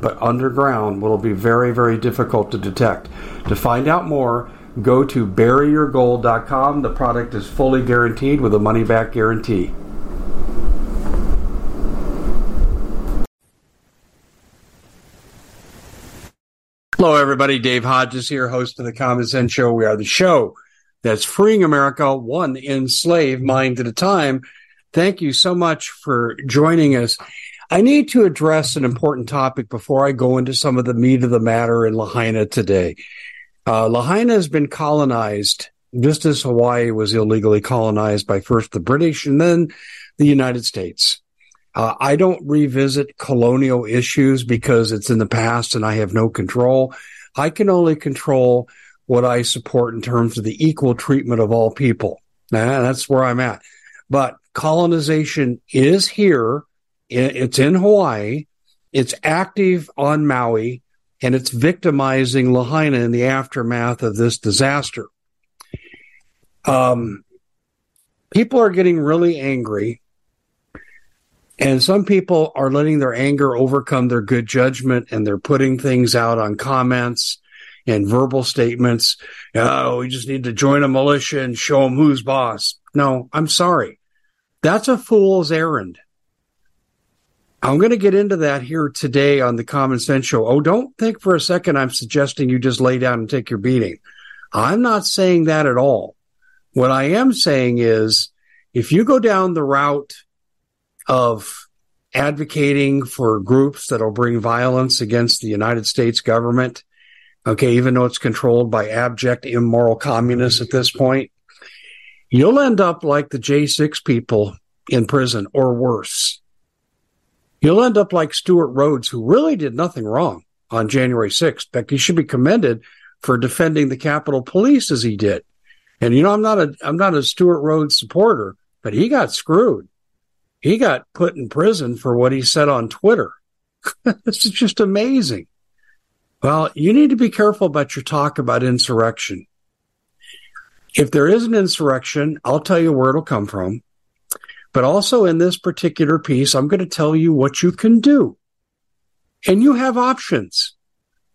but underground will be very, very difficult to detect. To find out more, go to buryyourgold.com. The product is fully guaranteed with a money back guarantee. Hello, everybody. Dave Hodges here, host of the Common Sense Show. We are the show that's freeing America one enslaved mind at a time. Thank you so much for joining us. I need to address an important topic before I go into some of the meat of the matter in Lahaina today. Uh, Lahaina has been colonized just as Hawaii was illegally colonized by first the British and then the United States. Uh, I don't revisit colonial issues because it's in the past and I have no control. I can only control what I support in terms of the equal treatment of all people. Nah, that's where I'm at. But colonization is here it's in Hawaii. It's active on Maui and it's victimizing Lahaina in the aftermath of this disaster. Um, people are getting really angry, and some people are letting their anger overcome their good judgment, and they're putting things out on comments and verbal statements. Oh, we just need to join a militia and show them who's boss. No, I'm sorry. That's a fool's errand. I'm going to get into that here today on the Common Sense Show. Oh, don't think for a second I'm suggesting you just lay down and take your beating. I'm not saying that at all. What I am saying is if you go down the route of advocating for groups that'll bring violence against the United States government, okay, even though it's controlled by abject, immoral communists at this point, you'll end up like the J6 people in prison or worse. You'll end up like Stewart Rhodes, who really did nothing wrong on January 6th. Beck, he should be commended for defending the Capitol Police as he did. And you know, I'm not a I'm not a Stewart Rhodes supporter, but he got screwed. He got put in prison for what he said on Twitter. this is just amazing. Well, you need to be careful about your talk about insurrection. If there is an insurrection, I'll tell you where it'll come from. But also in this particular piece, I'm going to tell you what you can do. And you have options.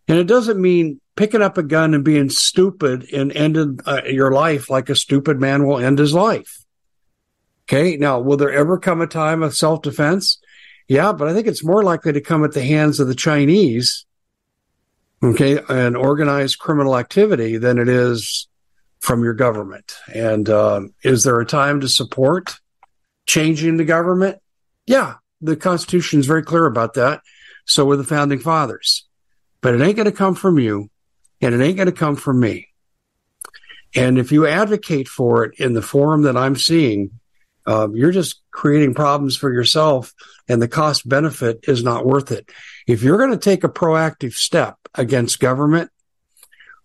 And it doesn't mean picking up a gun and being stupid and ending uh, your life like a stupid man will end his life. Okay. Now, will there ever come a time of self defense? Yeah, but I think it's more likely to come at the hands of the Chinese. Okay. And organized criminal activity than it is from your government. And um, is there a time to support changing the government? Yeah, the Constitution is very clear about that. So were the founding fathers. But it ain't going to come from you, and it ain't going to come from me. And if you advocate for it in the form that I'm seeing, um, you're just creating problems for yourself, and the cost benefit is not worth it. If you're going to take a proactive step against government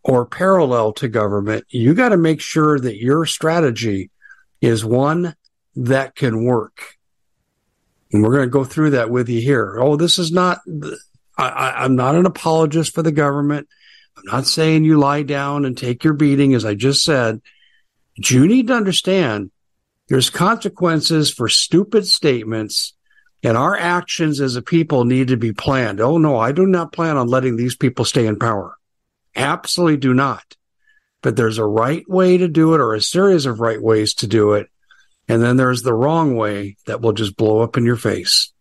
or parallel to government, you got to make sure that your strategy is one that can work. And we're going to go through that with you here. Oh, this is not, I, am not an apologist for the government. I'm not saying you lie down and take your beating, as I just said. But you need to understand there's consequences for stupid statements and our actions as a people need to be planned. Oh no, I do not plan on letting these people stay in power. Absolutely do not. But there's a right way to do it or a series of right ways to do it. And then there's the wrong way that will just blow up in your face.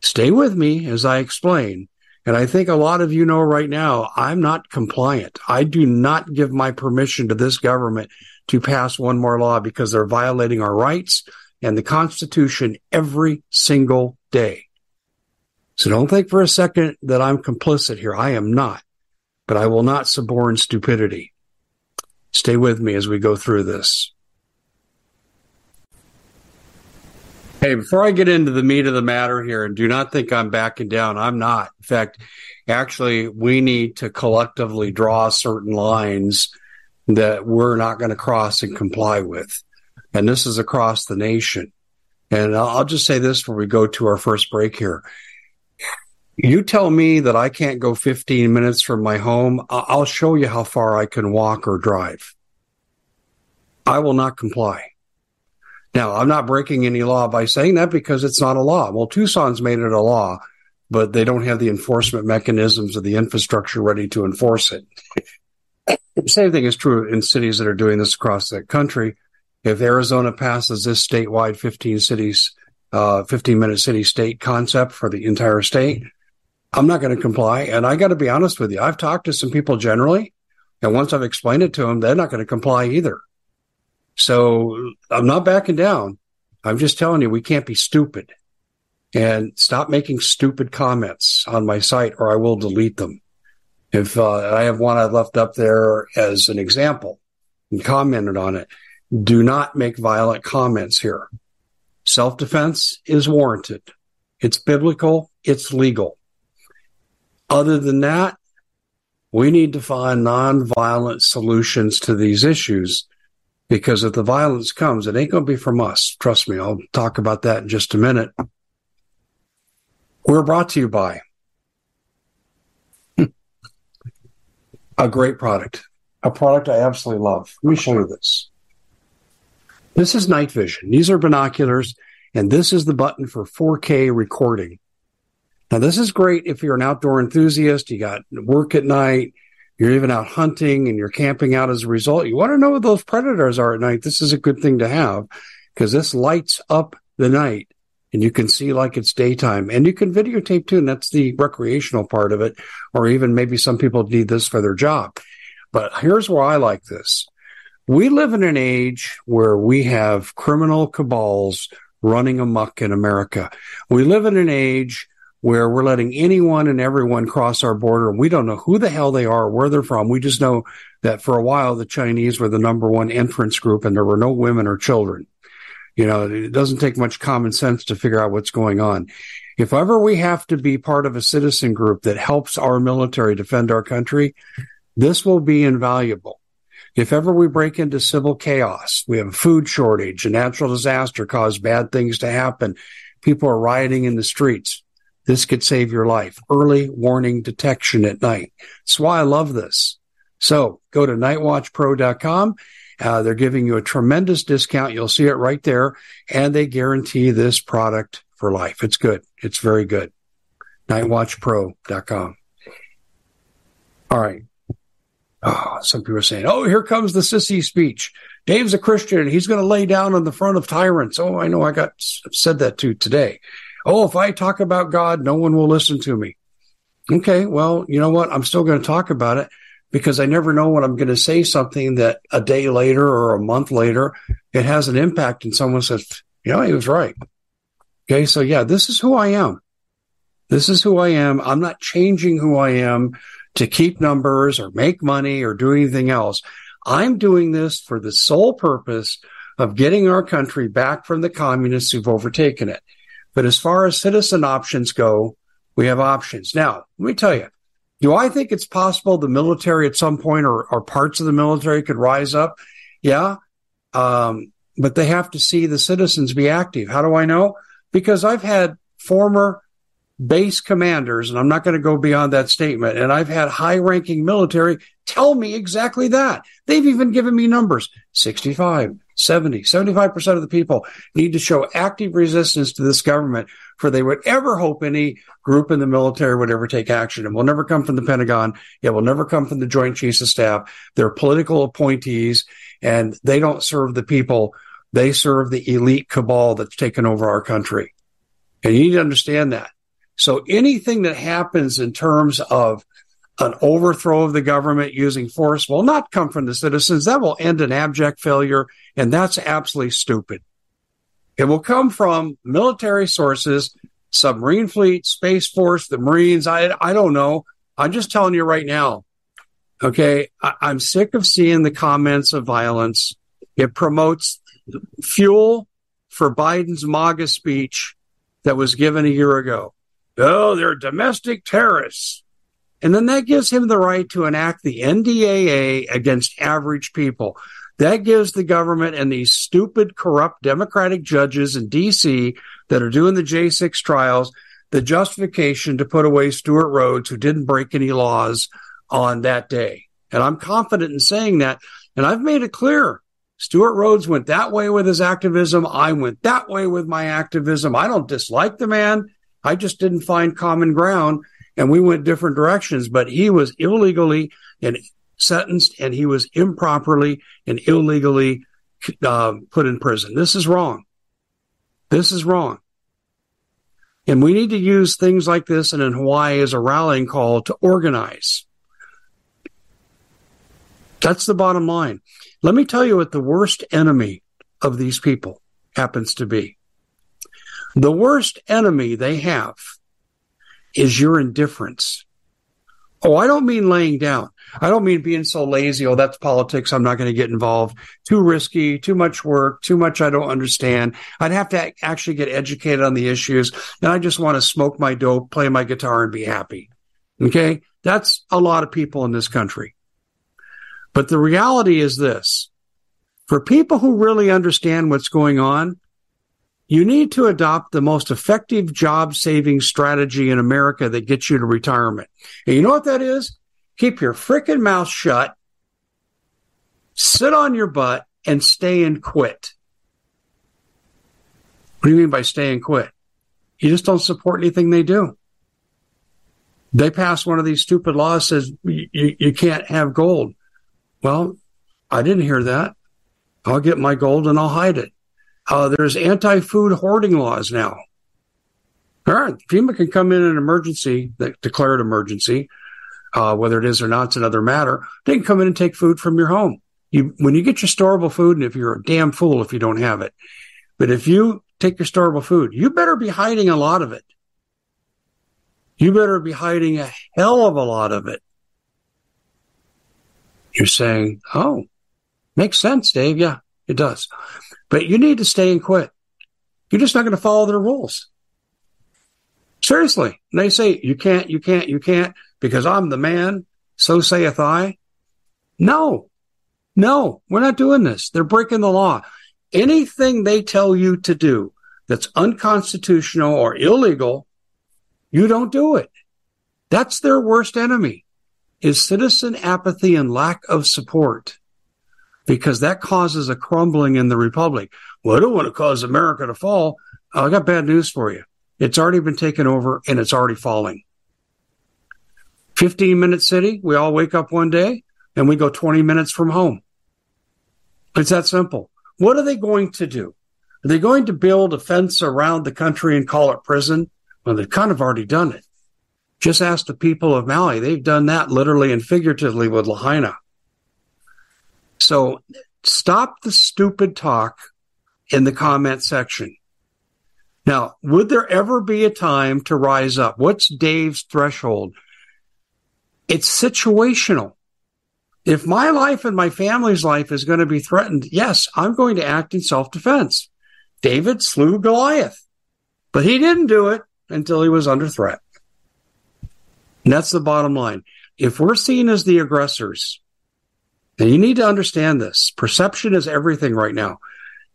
Stay with me as I explain. And I think a lot of you know right now, I'm not compliant. I do not give my permission to this government to pass one more law because they're violating our rights and the Constitution every single day. So don't think for a second that I'm complicit here. I am not, but I will not suborn stupidity. Stay with me as we go through this. Hey, before I get into the meat of the matter here, and do not think I'm backing down, I'm not. In fact, actually, we need to collectively draw certain lines that we're not going to cross and comply with. And this is across the nation. And I'll just say this before we go to our first break here. You tell me that I can't go 15 minutes from my home. I'll show you how far I can walk or drive. I will not comply. Now, I'm not breaking any law by saying that because it's not a law. Well, Tucson's made it a law, but they don't have the enforcement mechanisms or the infrastructure ready to enforce it. the same thing is true in cities that are doing this across the country. If Arizona passes this statewide 15 cities, uh, 15 minute city state concept for the entire state, I'm not going to comply. And I got to be honest with you. I've talked to some people generally, and once I've explained it to them, they're not going to comply either. So I'm not backing down. I'm just telling you, we can't be stupid and stop making stupid comments on my site or I will delete them. If uh, I have one I left up there as an example and commented on it, do not make violent comments here. Self defense is warranted. It's biblical. It's legal. Other than that, we need to find nonviolent solutions to these issues because if the violence comes, it ain't going to be from us. Trust me. I'll talk about that in just a minute. We're brought to you by a great product, a product I absolutely love. Let me show you this. This is night vision. These are binoculars, and this is the button for 4K recording. Now, this is great if you're an outdoor enthusiast, you got work at night, you're even out hunting and you're camping out as a result. You want to know what those predators are at night. This is a good thing to have because this lights up the night and you can see like it's daytime and you can videotape too. And that's the recreational part of it. Or even maybe some people need this for their job. But here's where I like this. We live in an age where we have criminal cabals running amok in America. We live in an age where we're letting anyone and everyone cross our border. And we don't know who the hell they are, where they're from. We just know that for a while the Chinese were the number one entrance group and there were no women or children. You know, it doesn't take much common sense to figure out what's going on. If ever we have to be part of a citizen group that helps our military defend our country, this will be invaluable. If ever we break into civil chaos, we have a food shortage, a natural disaster caused bad things to happen, people are rioting in the streets this could save your life. Early warning detection at night. That's why I love this. So go to nightwatchpro.com. Uh, they're giving you a tremendous discount. You'll see it right there. And they guarantee this product for life. It's good. It's very good. Nightwatchpro.com. All right. Oh, some people are saying, oh, here comes the sissy speech. Dave's a Christian he's going to lay down on the front of tyrants. Oh, I know I got said that too today. Oh, if I talk about God, no one will listen to me. Okay, well, you know what? I'm still going to talk about it because I never know when I'm going to say something that a day later or a month later, it has an impact and someone says, you know, he was right. Okay, so yeah, this is who I am. This is who I am. I'm not changing who I am to keep numbers or make money or do anything else. I'm doing this for the sole purpose of getting our country back from the communists who've overtaken it. But as far as citizen options go, we have options. Now, let me tell you, do I think it's possible the military at some point or, or parts of the military could rise up? Yeah. Um, but they have to see the citizens be active. How do I know? Because I've had former base commanders, and I'm not going to go beyond that statement, and I've had high ranking military tell me exactly that. They've even given me numbers 65, 70, 75% of the people need to show active resistance to this government for they would ever hope any group in the military would ever take action. It will never come from the Pentagon. It will never come from the Joint Chiefs of Staff. They're political appointees and they don't serve the people. They serve the elite cabal that's taken over our country. And you need to understand that. So anything that happens in terms of an overthrow of the government using force will not come from the citizens. That will end in abject failure. And that's absolutely stupid. It will come from military sources, submarine fleet, space force, the Marines. I I don't know. I'm just telling you right now. Okay, I, I'm sick of seeing the comments of violence. It promotes fuel for Biden's MAGA speech that was given a year ago. Oh, they're domestic terrorists. And then that gives him the right to enact the NDAA against average people. That gives the government and these stupid, corrupt Democratic judges in DC that are doing the J6 trials the justification to put away Stewart Rhodes, who didn't break any laws on that day. And I'm confident in saying that. And I've made it clear. Stewart Rhodes went that way with his activism. I went that way with my activism. I don't dislike the man. I just didn't find common ground and we went different directions, but he was illegally and sentenced and he was improperly and illegally uh, put in prison. This is wrong. This is wrong. And we need to use things like this and in Hawaii as a rallying call to organize. That's the bottom line. Let me tell you what the worst enemy of these people happens to be. The worst enemy they have is your indifference. Oh, I don't mean laying down. I don't mean being so lazy. Oh, that's politics. I'm not going to get involved. Too risky, too much work, too much I don't understand. I'd have to actually get educated on the issues. And I just want to smoke my dope, play my guitar and be happy. Okay. That's a lot of people in this country. But the reality is this for people who really understand what's going on, you need to adopt the most effective job saving strategy in America that gets you to retirement. And you know what that is? Keep your freaking mouth shut, sit on your butt, and stay and quit. What do you mean by stay and quit? You just don't support anything they do. They pass one of these stupid laws says you, you, you can't have gold. Well, I didn't hear that. I'll get my gold and I'll hide it. Uh, there's anti-food hoarding laws now. All right, FEMA can come in an emergency, declared emergency, uh, whether it is or not, it's another matter. They can come in and take food from your home. You, when you get your storable food, and if you're a damn fool if you don't have it, but if you take your storable food, you better be hiding a lot of it. You better be hiding a hell of a lot of it. You're saying, oh, makes sense, Dave. Yeah, it does. But you need to stay and quit. You're just not going to follow their rules. Seriously. And they say, you can't, you can't, you can't, because I'm the man, so saith I. No, no, we're not doing this. They're breaking the law. Anything they tell you to do that's unconstitutional or illegal, you don't do it. That's their worst enemy is citizen apathy and lack of support because that causes a crumbling in the republic. Well, I don't want to cause America to fall. I got bad news for you. It's already been taken over and it's already falling. 15 minute city. We all wake up one day and we go 20 minutes from home. It's that simple. What are they going to do? Are they going to build a fence around the country and call it prison? Well, they've kind of already done it. Just ask the people of Maui. They've done that literally and figuratively with Lahaina. So stop the stupid talk in the comment section. Now, would there ever be a time to rise up? What's Dave's threshold? It's situational. If my life and my family's life is going to be threatened, yes, I'm going to act in self defense. David slew Goliath, but he didn't do it until he was under threat. And that's the bottom line. If we're seen as the aggressors, and you need to understand this. Perception is everything right now.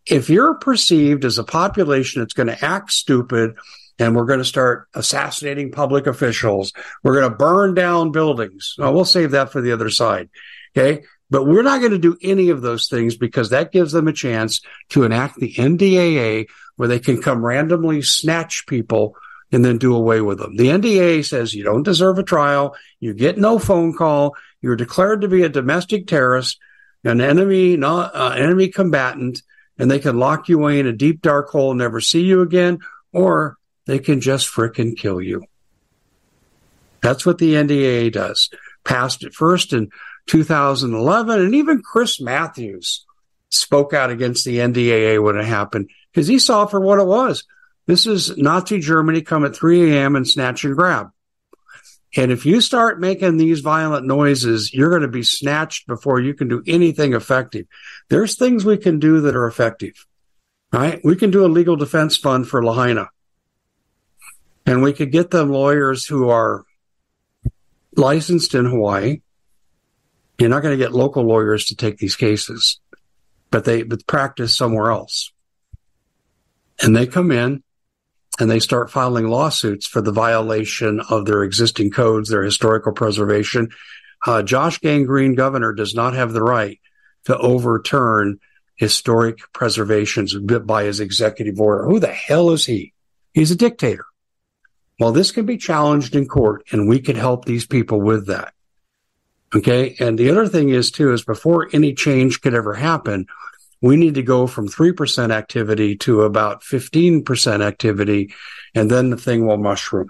If you're perceived as a population that's going to act stupid and we're going to start assassinating public officials, we're going to burn down buildings. Well, we'll save that for the other side. Okay. But we're not going to do any of those things because that gives them a chance to enact the NDAA where they can come randomly snatch people and then do away with them. The NDAA says you don't deserve a trial. You get no phone call. You're declared to be a domestic terrorist, an enemy, not uh, enemy combatant, and they can lock you away in a deep dark hole and never see you again, or they can just frickin' kill you. That's what the NDAA does. Passed it first in 2011, and even Chris Matthews spoke out against the NDAA when it happened because he saw for what it was. This is Nazi Germany come at 3 a.m. and snatch and grab. And if you start making these violent noises, you're going to be snatched before you can do anything effective. There's things we can do that are effective, right? We can do a legal defense fund for Lahaina. And we could get them lawyers who are licensed in Hawaii. You're not going to get local lawyers to take these cases, but they but practice somewhere else. And they come in and they start filing lawsuits for the violation of their existing codes, their historical preservation. Uh, Josh Gangrene, governor, does not have the right to overturn historic preservations by his executive order. Who the hell is he? He's a dictator. Well, this can be challenged in court, and we could help these people with that. Okay. And the other thing is, too, is before any change could ever happen, we need to go from 3% activity to about 15% activity, and then the thing will mushroom.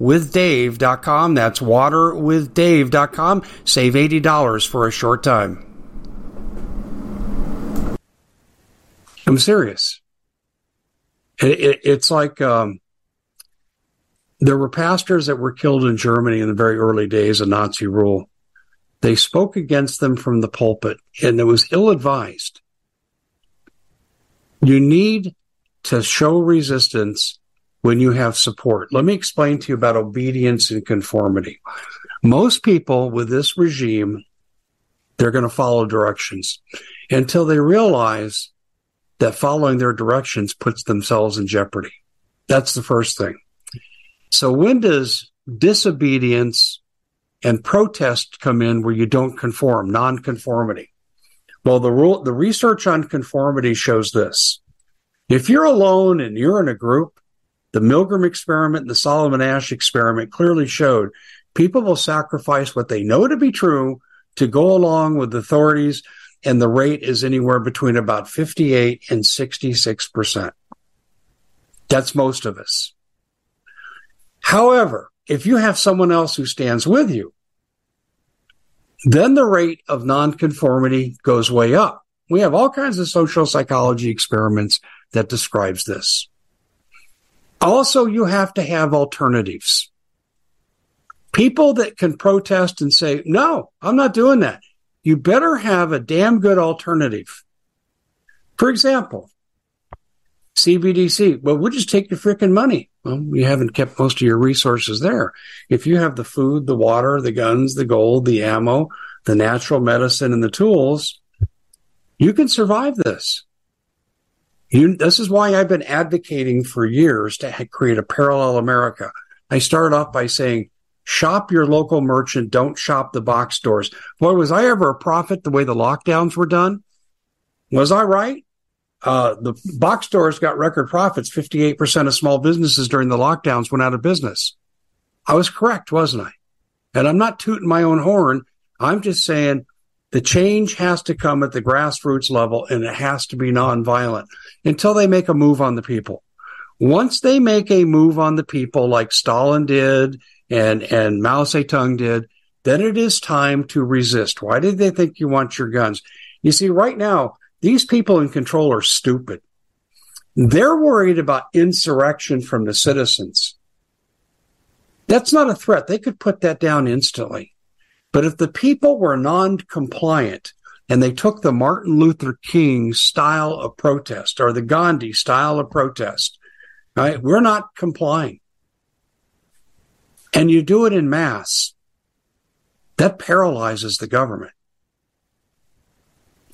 waterwithdave.com. That's waterwithdave.com. Save $80 for a short time. I'm serious. It, it, it's like um, there were pastors that were killed in Germany in the very early days of Nazi rule. They spoke against them from the pulpit, and it was ill advised. You need to show resistance when you have support. Let me explain to you about obedience and conformity. Most people with this regime, they're going to follow directions until they realize that following their directions puts themselves in jeopardy. That's the first thing. So when does disobedience and protest come in where you don't conform, nonconformity? Well, the rule, the research on conformity shows this. If you're alone and you're in a group, the Milgram experiment and the Solomon Asch experiment clearly showed people will sacrifice what they know to be true to go along with authorities, and the rate is anywhere between about 58 and 66%. That's most of us. However, if you have someone else who stands with you, then the rate of nonconformity goes way up. We have all kinds of social psychology experiments that describes this. Also, you have to have alternatives. People that can protest and say, no, I'm not doing that. You better have a damn good alternative. For example, CBDC. Well, we'll just take your freaking money. Well, you haven't kept most of your resources there. If you have the food, the water, the guns, the gold, the ammo, the natural medicine, and the tools, you can survive this. You, this is why I've been advocating for years to create a parallel America. I started off by saying, shop your local merchant, don't shop the box stores. Boy, was I ever a prophet the way the lockdowns were done? Was I right? Uh, the box stores got record profits. 58% of small businesses during the lockdowns went out of business. I was correct, wasn't I? And I'm not tooting my own horn. I'm just saying the change has to come at the grassroots level and it has to be nonviolent until they make a move on the people. Once they make a move on the people like Stalin did and, and Mao Zedong did, then it is time to resist. Why did they think you want your guns? You see, right now, these people in control are stupid. They're worried about insurrection from the citizens. That's not a threat. They could put that down instantly. But if the people were non compliant and they took the Martin Luther King style of protest or the Gandhi style of protest, right? We're not complying. And you do it in mass. That paralyzes the government.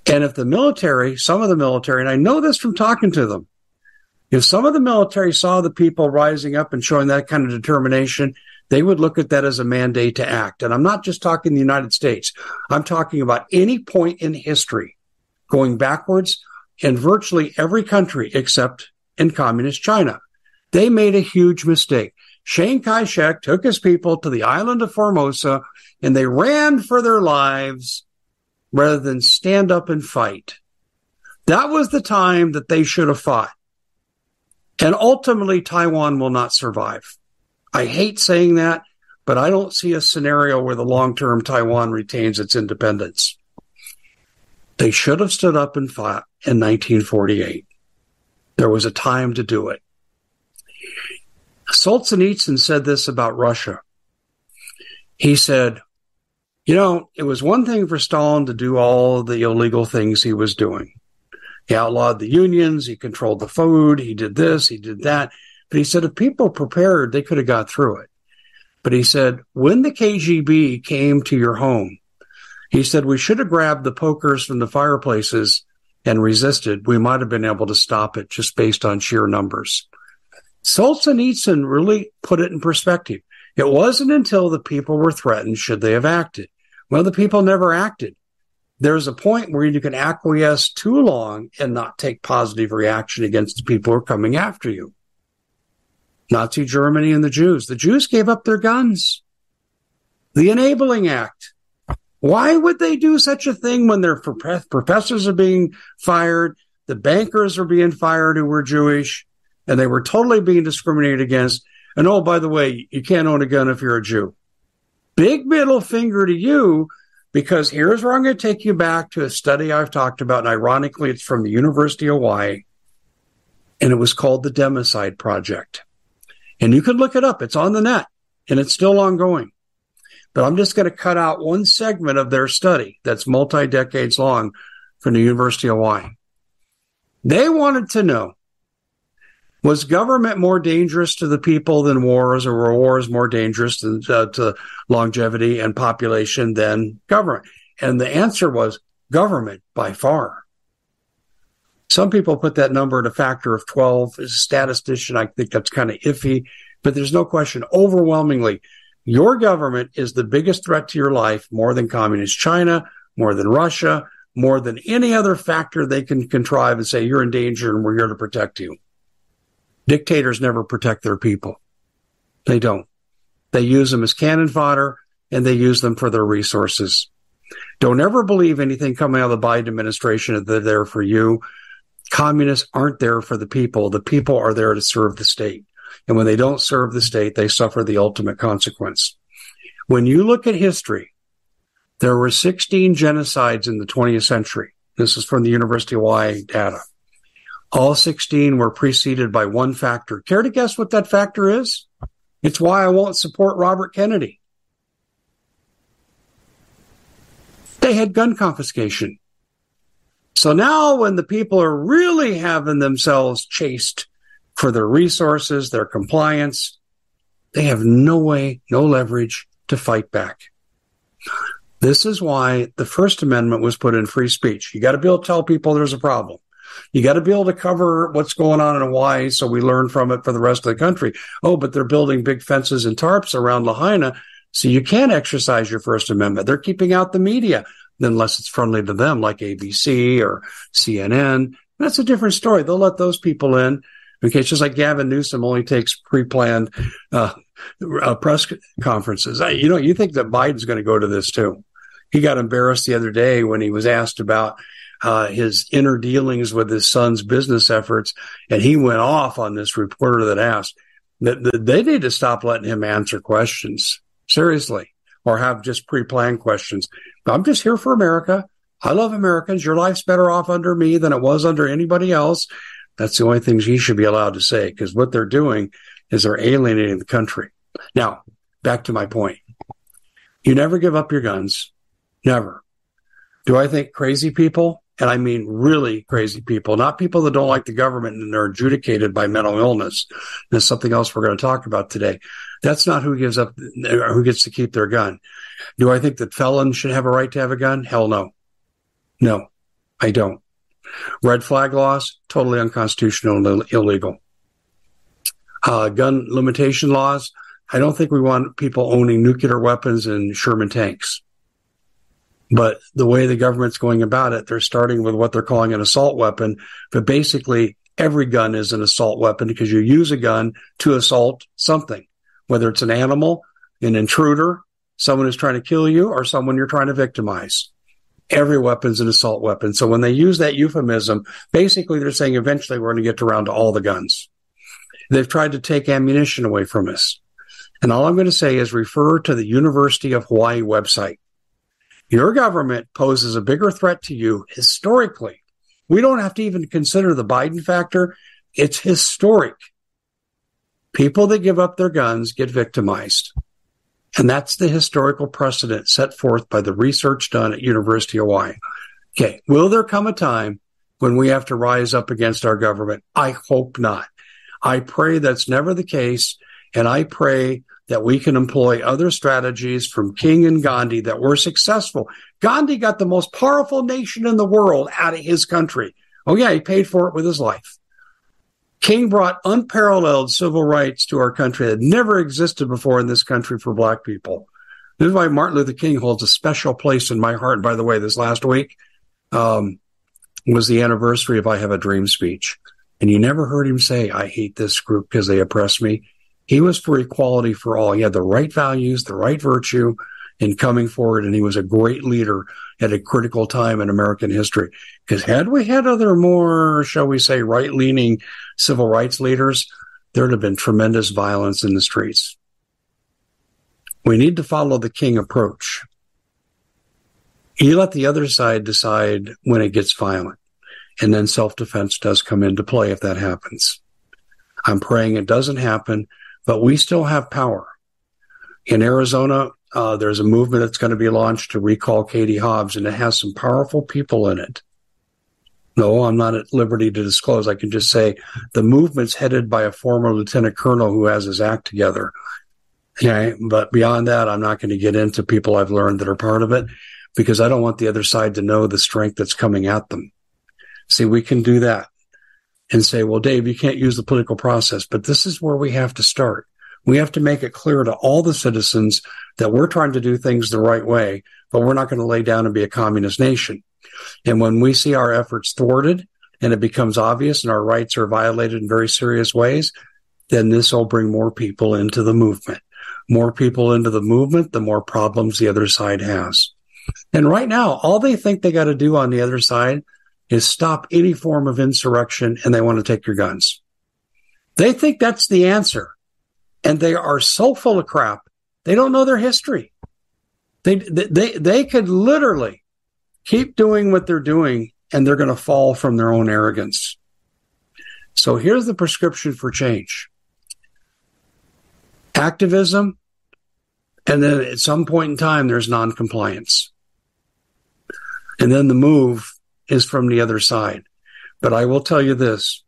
And if the military, some of the military, and I know this from talking to them, if some of the military saw the people rising up and showing that kind of determination, they would look at that as a mandate to act. And I'm not just talking the United States. I'm talking about any point in history going backwards in virtually every country except in communist China. They made a huge mistake. Chiang Kai-shek took his people to the island of Formosa and they ran for their lives rather than stand up and fight. That was the time that they should have fought. And ultimately, Taiwan will not survive. I hate saying that, but I don't see a scenario where the long term Taiwan retains its independence. They should have stood up and fought in 1948. There was a time to do it. Solzhenitsyn said this about Russia. He said, you know, it was one thing for Stalin to do all the illegal things he was doing. He outlawed the unions, he controlled the food, he did this, he did that. But he said if people prepared, they could have got through it. But he said, when the KGB came to your home, he said, we should have grabbed the pokers from the fireplaces and resisted. We might have been able to stop it just based on sheer numbers. Solzhenitsyn really put it in perspective. It wasn't until the people were threatened should they have acted. Well, the people never acted. There's a point where you can acquiesce too long and not take positive reaction against the people who are coming after you. Nazi Germany and the Jews. The Jews gave up their guns. The Enabling Act. Why would they do such a thing when their professors are being fired, the bankers are being fired who were Jewish, and they were totally being discriminated against? And oh, by the way, you can't own a gun if you're a Jew big middle finger to you because here's where I'm going to take you back to a study I've talked about. And ironically, it's from the University of Hawaii. And it was called the Democide Project. And you could look it up. It's on the net and it's still ongoing. But I'm just going to cut out one segment of their study that's multi decades long from the University of Hawaii. They wanted to know was government more dangerous to the people than wars, or were wars more dangerous uh, to longevity and population than government? And the answer was government by far. Some people put that number at a factor of 12. As a statistician, I think that's kind of iffy, but there's no question overwhelmingly your government is the biggest threat to your life more than communist China, more than Russia, more than any other factor they can contrive and say you're in danger and we're here to protect you. Dictators never protect their people. They don't. They use them as cannon fodder and they use them for their resources. Don't ever believe anything coming out of the Biden administration that they're there for you. Communists aren't there for the people. The people are there to serve the state. And when they don't serve the state, they suffer the ultimate consequence. When you look at history, there were 16 genocides in the 20th century. This is from the University of Hawaii data. All 16 were preceded by one factor. Care to guess what that factor is? It's why I won't support Robert Kennedy. They had gun confiscation. So now when the people are really having themselves chased for their resources, their compliance, they have no way, no leverage to fight back. This is why the First Amendment was put in free speech. You got to be able to tell people there's a problem. You got to be able to cover what's going on in Hawaii so we learn from it for the rest of the country. Oh, but they're building big fences and tarps around Lahaina. So you can't exercise your First Amendment. They're keeping out the media unless it's friendly to them, like ABC or CNN. That's a different story. They'll let those people in. Okay, it's just like Gavin Newsom only takes pre-planned uh, uh, press conferences. You know, you think that Biden's going to go to this too? He got embarrassed the other day when he was asked about uh, his inner dealings with his son's business efforts, and he went off on this reporter that asked that they need to stop letting him answer questions seriously or have just pre-planned questions. I'm just here for America. I love Americans. Your life's better off under me than it was under anybody else. That's the only things he should be allowed to say because what they're doing is they're alienating the country. Now, back to my point. You never give up your guns. Never. Do I think crazy people and I mean really crazy people, not people that don't like the government and are adjudicated by mental illness. That's something else we're going to talk about today. That's not who gives up, who gets to keep their gun. Do I think that felons should have a right to have a gun? Hell no. No, I don't. Red flag laws, totally unconstitutional and illegal. Uh, gun limitation laws, I don't think we want people owning nuclear weapons and Sherman tanks. But the way the government's going about it, they're starting with what they're calling an assault weapon. But basically, every gun is an assault weapon because you use a gun to assault something, whether it's an animal, an intruder, someone who's trying to kill you, or someone you're trying to victimize. Every weapon's an assault weapon. So when they use that euphemism, basically they're saying eventually we're going to get around to all the guns. They've tried to take ammunition away from us. And all I'm going to say is refer to the University of Hawaii website. Your government poses a bigger threat to you historically. We don't have to even consider the Biden factor. It's historic. People that give up their guns get victimized. And that's the historical precedent set forth by the research done at University of Hawaii. Okay. Will there come a time when we have to rise up against our government? I hope not. I pray that's never the case. And I pray that we can employ other strategies from King and Gandhi that were successful. Gandhi got the most powerful nation in the world out of his country. Oh yeah, he paid for it with his life. King brought unparalleled civil rights to our country that never existed before in this country for black people. This is why Martin Luther King holds a special place in my heart. by the way, this last week um, was the anniversary of I Have a Dream speech. And you never heard him say, I hate this group because they oppress me. He was for equality for all. He had the right values, the right virtue in coming forward, and he was a great leader at a critical time in American history. Because had we had other more, shall we say, right leaning civil rights leaders, there'd have been tremendous violence in the streets. We need to follow the King approach. You let the other side decide when it gets violent. And then self defense does come into play if that happens. I'm praying it doesn't happen but we still have power. In Arizona, uh, there's a movement that's going to be launched to recall Katie Hobbs, and it has some powerful people in it. No, I'm not at liberty to disclose. I can just say the movement's headed by a former lieutenant colonel who has his act together. Okay. But beyond that, I'm not going to get into people I've learned that are part of it because I don't want the other side to know the strength that's coming at them. See, we can do that and say, well, Dave, you can't use the political process, but this is where we have to start. We have to make it clear to all the citizens that we're trying to do things the right way, but we're not going to lay down and be a communist nation. And when we see our efforts thwarted and it becomes obvious and our rights are violated in very serious ways, then this will bring more people into the movement. More people into the movement, the more problems the other side has. And right now, all they think they got to do on the other side is stop any form of insurrection and they want to take your guns. They think that's the answer. And they are so full of crap. They don't know their history. They, they, they could literally keep doing what they're doing and they're going to fall from their own arrogance. So here's the prescription for change activism, and then at some point in time, there's noncompliance. And then the move is from the other side. But I will tell you this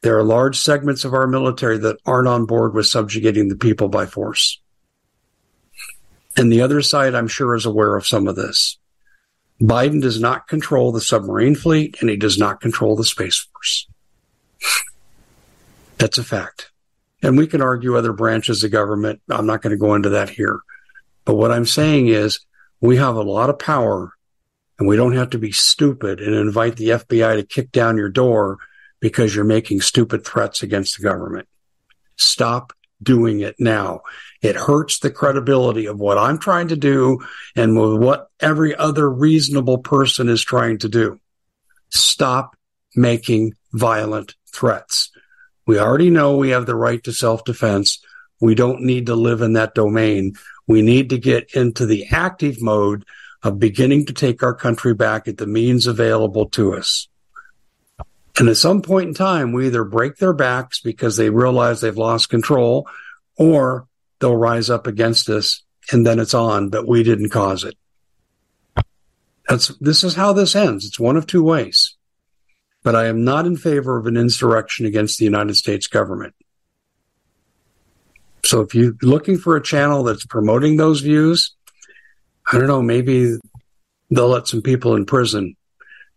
there are large segments of our military that aren't on board with subjugating the people by force. And the other side, I'm sure, is aware of some of this. Biden does not control the submarine fleet and he does not control the Space Force. That's a fact. And we can argue other branches of government. I'm not going to go into that here. But what I'm saying is we have a lot of power and we don't have to be stupid and invite the FBI to kick down your door because you're making stupid threats against the government. Stop doing it now. It hurts the credibility of what I'm trying to do and what every other reasonable person is trying to do. Stop making violent threats. We already know we have the right to self defense. We don't need to live in that domain. We need to get into the active mode of beginning to take our country back at the means available to us. And at some point in time, we either break their backs because they realize they've lost control or they'll rise up against us and then it's on, but we didn't cause it. That's, this is how this ends. It's one of two ways. But I am not in favor of an insurrection against the United States government. So if you're looking for a channel that's promoting those views, I don't know, maybe they'll let some people in prison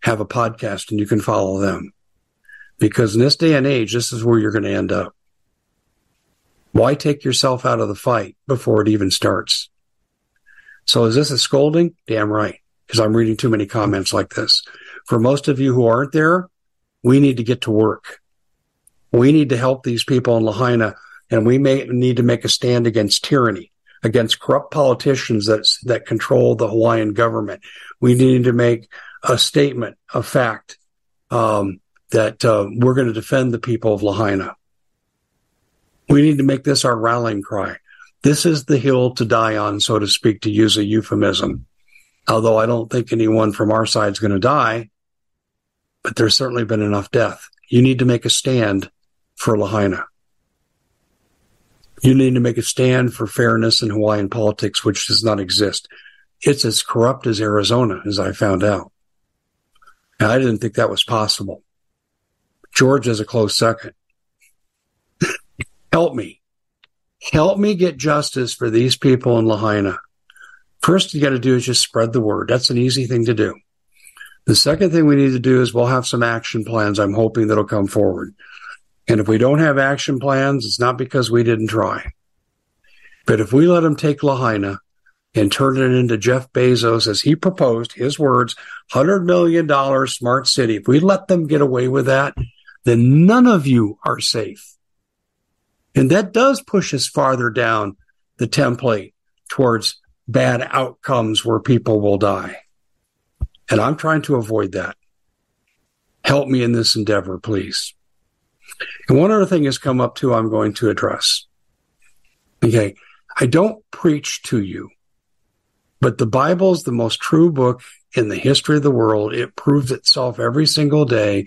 have a podcast and you can follow them. Because in this day and age, this is where you're going to end up. Why take yourself out of the fight before it even starts? So is this a scolding? Damn right. Because I'm reading too many comments like this. For most of you who aren't there, we need to get to work. We need to help these people in Lahaina and we may need to make a stand against tyranny against corrupt politicians that that control the Hawaiian government. We need to make a statement of fact um, that uh, we're going to defend the people of Lahaina. We need to make this our rallying cry. This is the hill to die on, so to speak, to use a euphemism. Although I don't think anyone from our side is going to die, but there's certainly been enough death. You need to make a stand for Lahaina. You need to make a stand for fairness in Hawaiian politics, which does not exist. It's as corrupt as Arizona, as I found out. And I didn't think that was possible. Georgia is a close second. Help me. Help me get justice for these people in Lahaina. First, you got to do is just spread the word. That's an easy thing to do. The second thing we need to do is we'll have some action plans. I'm hoping that'll come forward. And if we don't have action plans, it's not because we didn't try. But if we let them take Lahaina and turn it into Jeff Bezos, as he proposed, his words, $100 million smart city, if we let them get away with that, then none of you are safe. And that does push us farther down the template towards bad outcomes where people will die. And I'm trying to avoid that. Help me in this endeavor, please. And one other thing has come up too, I'm going to address. Okay. I don't preach to you, but the Bible is the most true book in the history of the world. It proves itself every single day.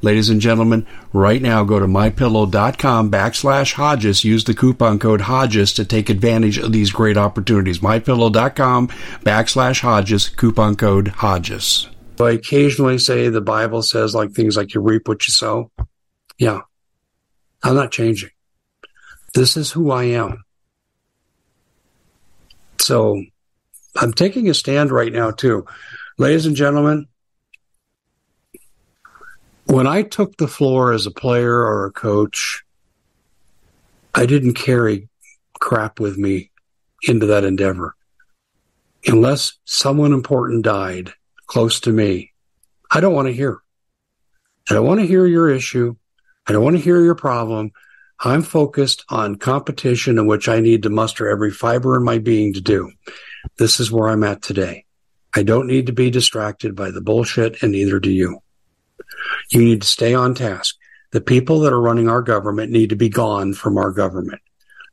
Ladies and gentlemen, right now go to mypillow.com backslash Hodges. Use the coupon code Hodges to take advantage of these great opportunities. Mypillow.com backslash Hodges, coupon code Hodges. I occasionally say the Bible says like things like you reap what you sow. Yeah. I'm not changing. This is who I am. So I'm taking a stand right now too. Ladies and gentlemen, when I took the floor as a player or a coach, I didn't carry crap with me into that endeavor. Unless someone important died close to me, I don't want to hear. I don't want to hear your issue. I don't want to hear your problem. I'm focused on competition in which I need to muster every fiber in my being to do. This is where I'm at today. I don't need to be distracted by the bullshit, and neither do you. You need to stay on task. The people that are running our government need to be gone from our government.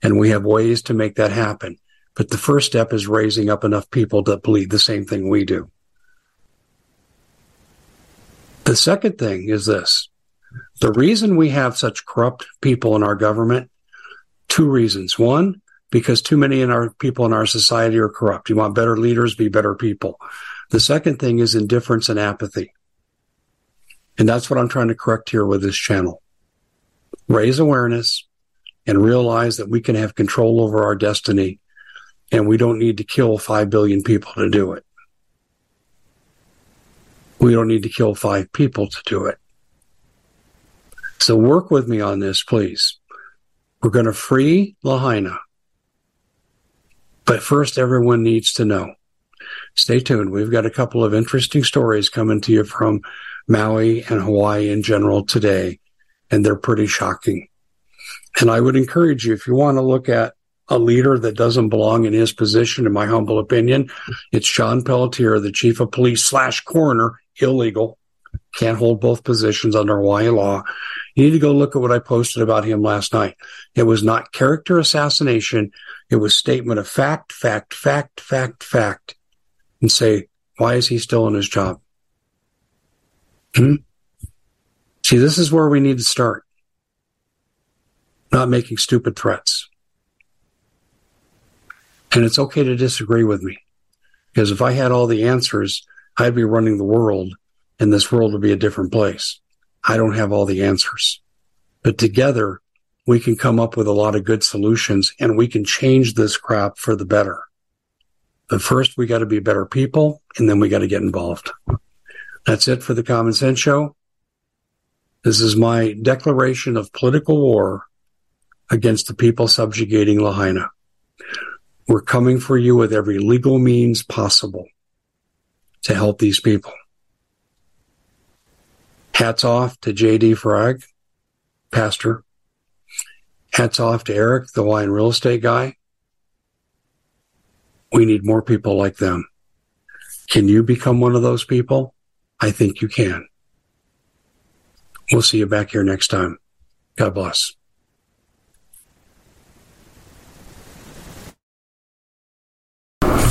And we have ways to make that happen. But the first step is raising up enough people that believe the same thing we do. The second thing is this. The reason we have such corrupt people in our government, two reasons. One, because too many in our people in our society are corrupt. You want better leaders, be better people. The second thing is indifference and apathy. And that's what I'm trying to correct here with this channel. Raise awareness and realize that we can have control over our destiny and we don't need to kill 5 billion people to do it. We don't need to kill five people to do it. So work with me on this, please. We're going to free Lahaina. But first, everyone needs to know. Stay tuned. We've got a couple of interesting stories coming to you from Maui and Hawaii in general today, and they're pretty shocking. And I would encourage you, if you want to look at a leader that doesn't belong in his position, in my humble opinion, it's John Pelletier, the chief of police slash coroner, illegal, can't hold both positions under Hawaii law. You need to go look at what I posted about him last night. It was not character assassination. It was statement of fact, fact, fact, fact, fact, and say, why is he still in his job? Hmm? See, this is where we need to start. Not making stupid threats. And it's okay to disagree with me. Because if I had all the answers, I'd be running the world and this world would be a different place. I don't have all the answers, but together we can come up with a lot of good solutions and we can change this crap for the better. But first we got to be better people and then we got to get involved. That's it for the Common Sense Show. This is my declaration of political war against the people subjugating Lahaina. We're coming for you with every legal means possible to help these people. Hats off to JD Farag, pastor. Hats off to Eric, the wine real estate guy. We need more people like them. Can you become one of those people? I think you can. We'll see you back here next time. God bless.